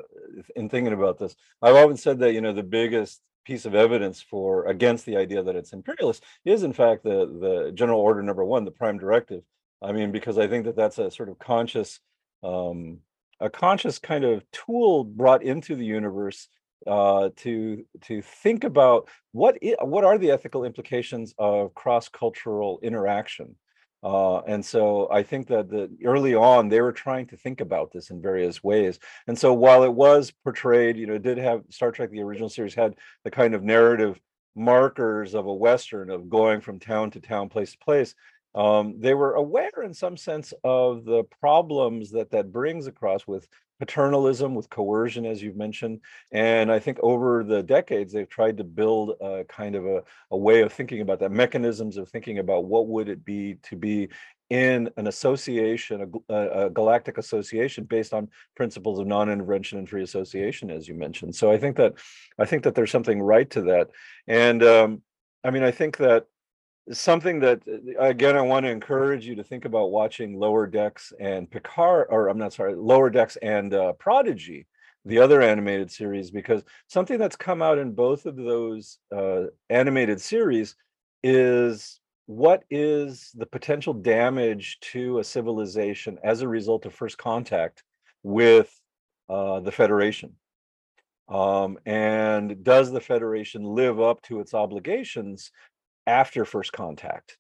in thinking about this. I've often said that, you know, the biggest piece of evidence for against the idea that it's imperialist is in fact the the general order number 1, the prime directive. I mean, because I think that that's a sort of conscious um a conscious kind of tool brought into the universe uh, to to think about what i- what are the ethical implications of cross cultural interaction uh, and so I think that the early on they were trying to think about this in various ways. And so while it was portrayed, you know, did have Star Trek, the original series had the kind of narrative markers of a Western of going from town to town, place to place. Um, they were aware in some sense of the problems that that brings across with paternalism, with coercion, as you've mentioned. And I think over the decades, they've tried to build a kind of a, a way of thinking about that, mechanisms of thinking about what would it be to be in an association, a, a, galactic association based on principles of non-intervention and free association, as you mentioned. So I think that I think that there's something right to that. And um, I mean, I think that something that again I want to encourage you to think about watching Lower Decks and Picard, or I'm not sorry, Lower Decks and uh, Prodigy, the other animated series, because something that's come out in both of those uh, animated series is what is the potential damage to a civilization as a result of first contact with uh, the Federation. Um, and does the Federation live up to its obligations after first contact.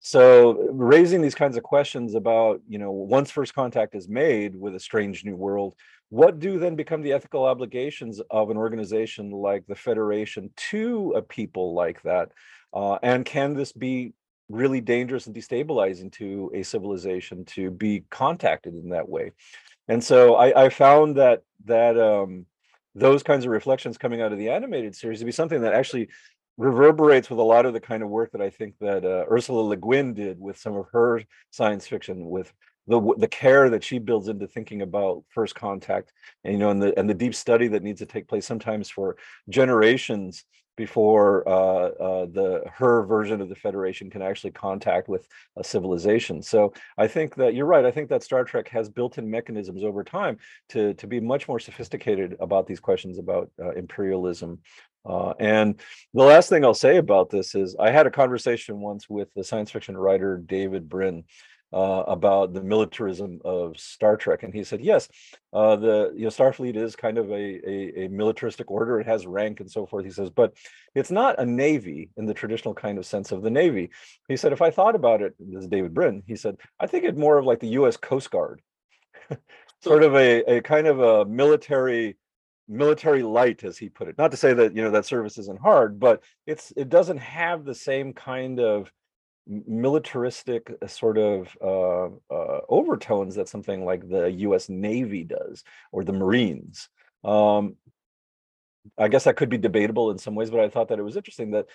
So raising these kinds of questions about you know once first contact is made with a strange new world what do then become the ethical obligations of an organization like the federation to a people like that? Uh, and can this be really dangerous and destabilizing to a civilization to be contacted in that way? And so i, I found that that um, those kinds of reflections coming out of the animated series to be something that actually reverberates with a lot of the kind of work that I think that uh, Ursula Le Guin did with some of her science fiction, with the the care that she builds into thinking about first contact, and you know, and the and the deep study that needs to take place sometimes for generations before uh, uh, the her version of the Federation can actually contact with a civilization. So I think that you're right. I think that Star Trek has built-in mechanisms over time to to be much more sophisticated about these questions about uh, imperialism uh, and the last thing I'll say about this is I had a conversation once with the science fiction writer David Brin uh, about the militarism of Star Trek, and he said, "Yes, uh, the you know Starfleet is kind of a, a, a militaristic order. It has rank and so forth." He says, "But it's not a navy in the traditional kind of sense of the navy." He said, "If I thought about it, this is David Brin. He said, I think it more of like the U.S. Coast Guard, sort of a, a kind of a military." Military light as he put it not to say that you know that service isn't hard but it's it doesn't have the same kind of militaristic uh, sort of uh, uh, overtones that something like the U.S. Navy does or the Marines. Um, I guess that could be debatable in some ways, but I thought that it was interesting that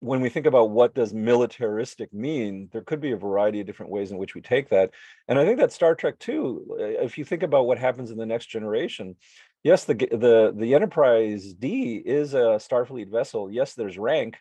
when we think about what does militaristic mean, there could be a variety of different ways in which we take that. And I think that Star Trek too, uh, if you think about what happens in the next generation, yes, the the the Enterprise D is a Starfleet vessel. Yes, there's rank,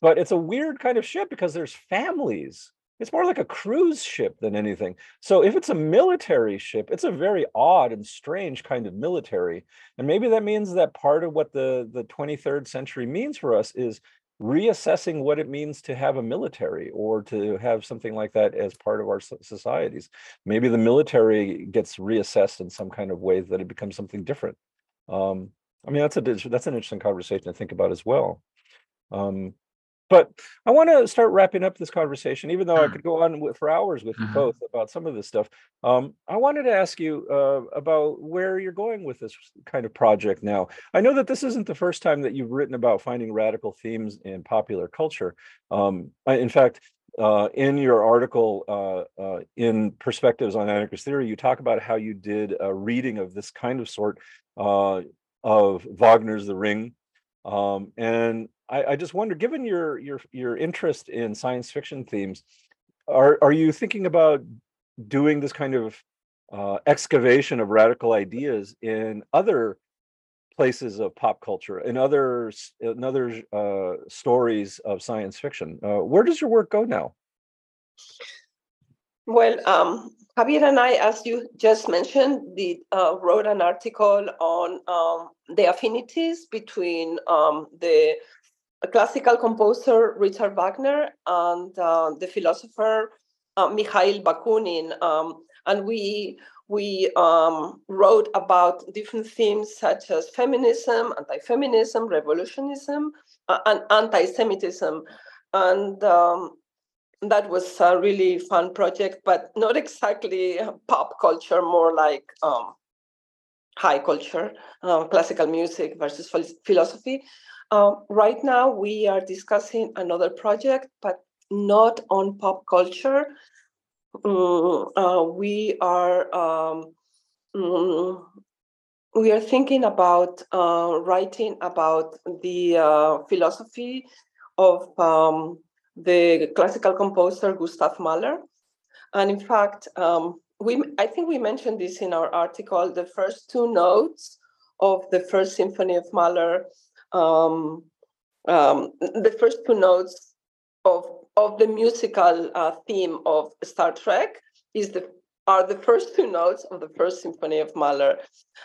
but it's a weird kind of ship because there's families. It's more like a cruise ship than anything. So if it's a military ship, it's a very odd and strange kind of military. And maybe that means that part of what the the 23rd century means for us is reassessing what it means to have a military or to have something like that as part of our societies. Maybe the military gets reassessed in some kind of way that it becomes something different. Um, I mean, that's a that's an interesting conversation to think about as well. Um, but I want to start wrapping up this conversation, even though I could go on with, for hours with you Mhm. both about some of this stuff. Um, I wanted to ask you uh, about where you're going with this kind of project now. I know that this isn't the first time that you've written about finding radical themes in popular culture. Um, I- in fact, uh, in your article uh, uh, in Perspectives on Anarchist Theory, you talk about how you did a reading of this kind of sort uh, of Wagner's The Ring Um, and I, I just wonder, given your your your interest in science fiction themes, are are you thinking about doing this kind of uh, excavation of radical ideas in other places of pop culture in other in other uh, stories of science fiction. Uh, where does your work go now? Well, um, Javier and I, as you just mentioned, did, uh, wrote an article on um, the affinities between um, the classical composer Richard Wagner and uh, the philosopher uh, Mikhail Bakunin. Um, and we we um, wrote about different themes such as feminism, anti-feminism, revolutionism, uh, and anti-Semitism. And um, that was a really fun project, but not exactly pop culture, more like um, high culture, uh, classical music versus philosophy. Uh, right now, we are discussing another project, but not on pop culture. Mm, uh, we are um, mm, we are thinking about uh, writing about the uh, philosophy of um, the classical composer Gustav Mahler, and in fact, um, we I think we mentioned this in our article. The first two notes of the first symphony of Mahler, um, um, the first two notes of of the musical uh, theme of Star Trek is the are the first two notes of the first symphony of Mahler.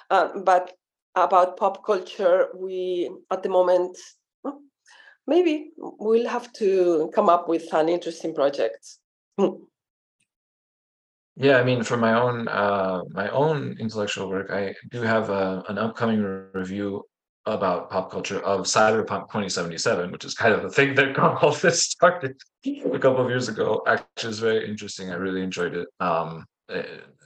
Uh, but about pop culture, we at the moment maybe we'll have to come up with an interesting project. Yeah, I mean, for my own uh, my own intellectual work, I do have a, an upcoming review about pop culture of Cyberpunk 2077, which is kind of the thing that got all this started a couple of years ago. Actually, it's very interesting. I really enjoyed it. Um,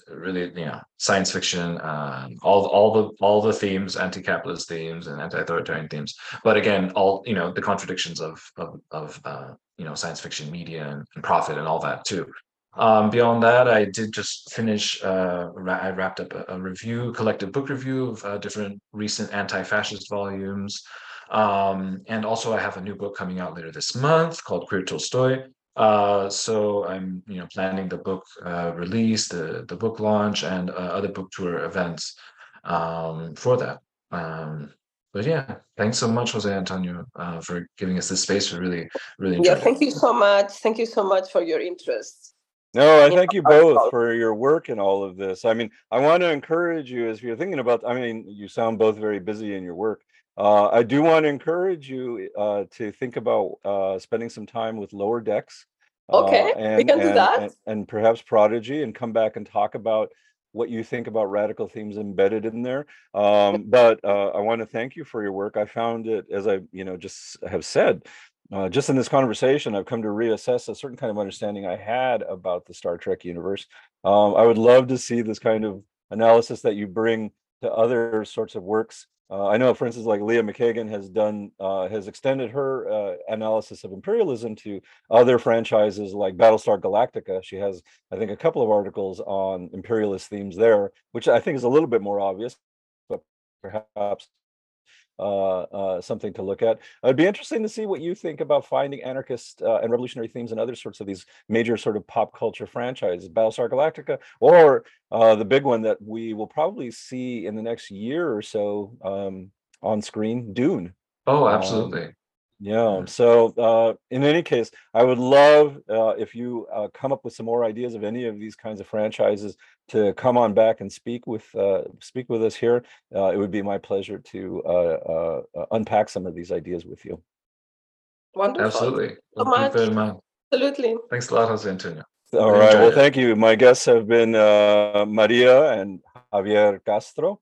really, you know, science fiction, um, all all the all the themes, anti-capitalist themes and anti-authoritarian themes. But again, all you know, the contradictions of of of uh, you know science fiction media and, and profit and all that too. Um, beyond that, I did just finish, uh, I wrapped up a, a, review, collective book review of uh, different recent anti-fascist volumes. Um, and also I have a new book coming out later this month called Queer Tolstoy. Uh, so I'm, you know, planning the book uh, release, the, the book launch and uh, other book tour events um, for that. Um, but yeah, thanks so much, Jose Antonio, uh, for giving us this space. We really, really Yeah, thank it. you so much. Thank you so much for your interest. No, I thank you both for your work in all of this. I mean, I want to encourage you as you're thinking about, I mean, you sound both very busy in your work. Uh, I do want to encourage you uh, to think about uh, spending some time with Lower Decks. Uh, okay, and, we can and, do that. And, and, perhaps Prodigy and come back and talk about what you think about radical themes embedded in there. Um, but uh, I want to thank you for your work. I found it, as I, you know, just have said, uh, just in this conversation, I've come to reassess a certain kind of understanding I had about the Star Trek universe. Um, I would love to see this kind of analysis that you bring to other sorts of works. Uh, I know, for instance, like Leah McKagan has done, uh, has extended her uh, analysis of imperialism to other franchises like Battlestar Galactica. She has, I think, a couple of articles on imperialist themes there, which I think is a little bit more obvious, but perhaps uh, uh, something to look at. It'd be interesting to see what you think about finding anarchist uh, and revolutionary themes and other sorts of these major sort of pop culture franchises, Battlestar Galactica, or uh, the big one that we will probably see in the next year or so um, on screen, Dune. Oh, um, absolutely. Um, yeah. So uh, in any case, I would love uh, if you uh, come up with some more ideas of any of these kinds of franchises to come on back and speak with uh, speak with us here. Uh, it would be my pleasure to uh, unpack some of these ideas with you. Wonderful. Absolutely. So much. Absolutely. Thanks a lot, Jose Antonio. All right. Well, it. thank you. My guests have been Maria and Javier Castro.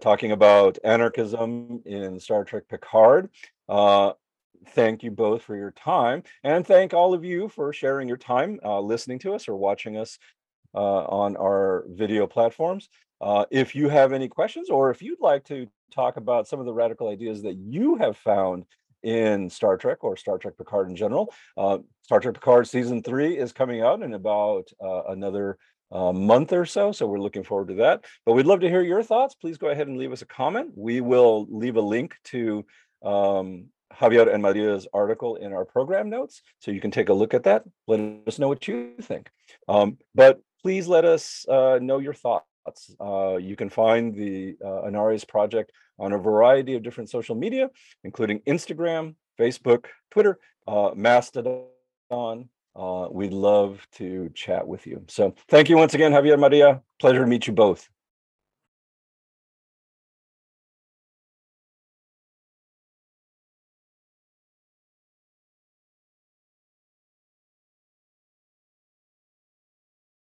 talking about anarchism in Star Trek Picard thank you both for your time and thank all of you for sharing your time uh, listening to us or watching us uh, on our video platforms. Uh, if you have any questions or if you'd like to talk about some of the radical ideas that you have found in Star Trek or Star Trek Picard in general, uh, Star Trek Picard season three is coming out in about uh, another uh, month or so. So we're looking forward to that. But we'd love to hear your thoughts. Please go ahead and leave us a comment. We will leave a link to um, Javier and Maria's article in our program notes, so you can take a look at that. Let us know what you think. Um, but please let us uh, know your thoughts. Uh, you can find the uh, project on a variety of different social media, including Instagram, Facebook, Twitter, uh, Mastodon. Uh, we'd love to chat with you. So thank you once again, Javier Maria. Pleasure to meet you both.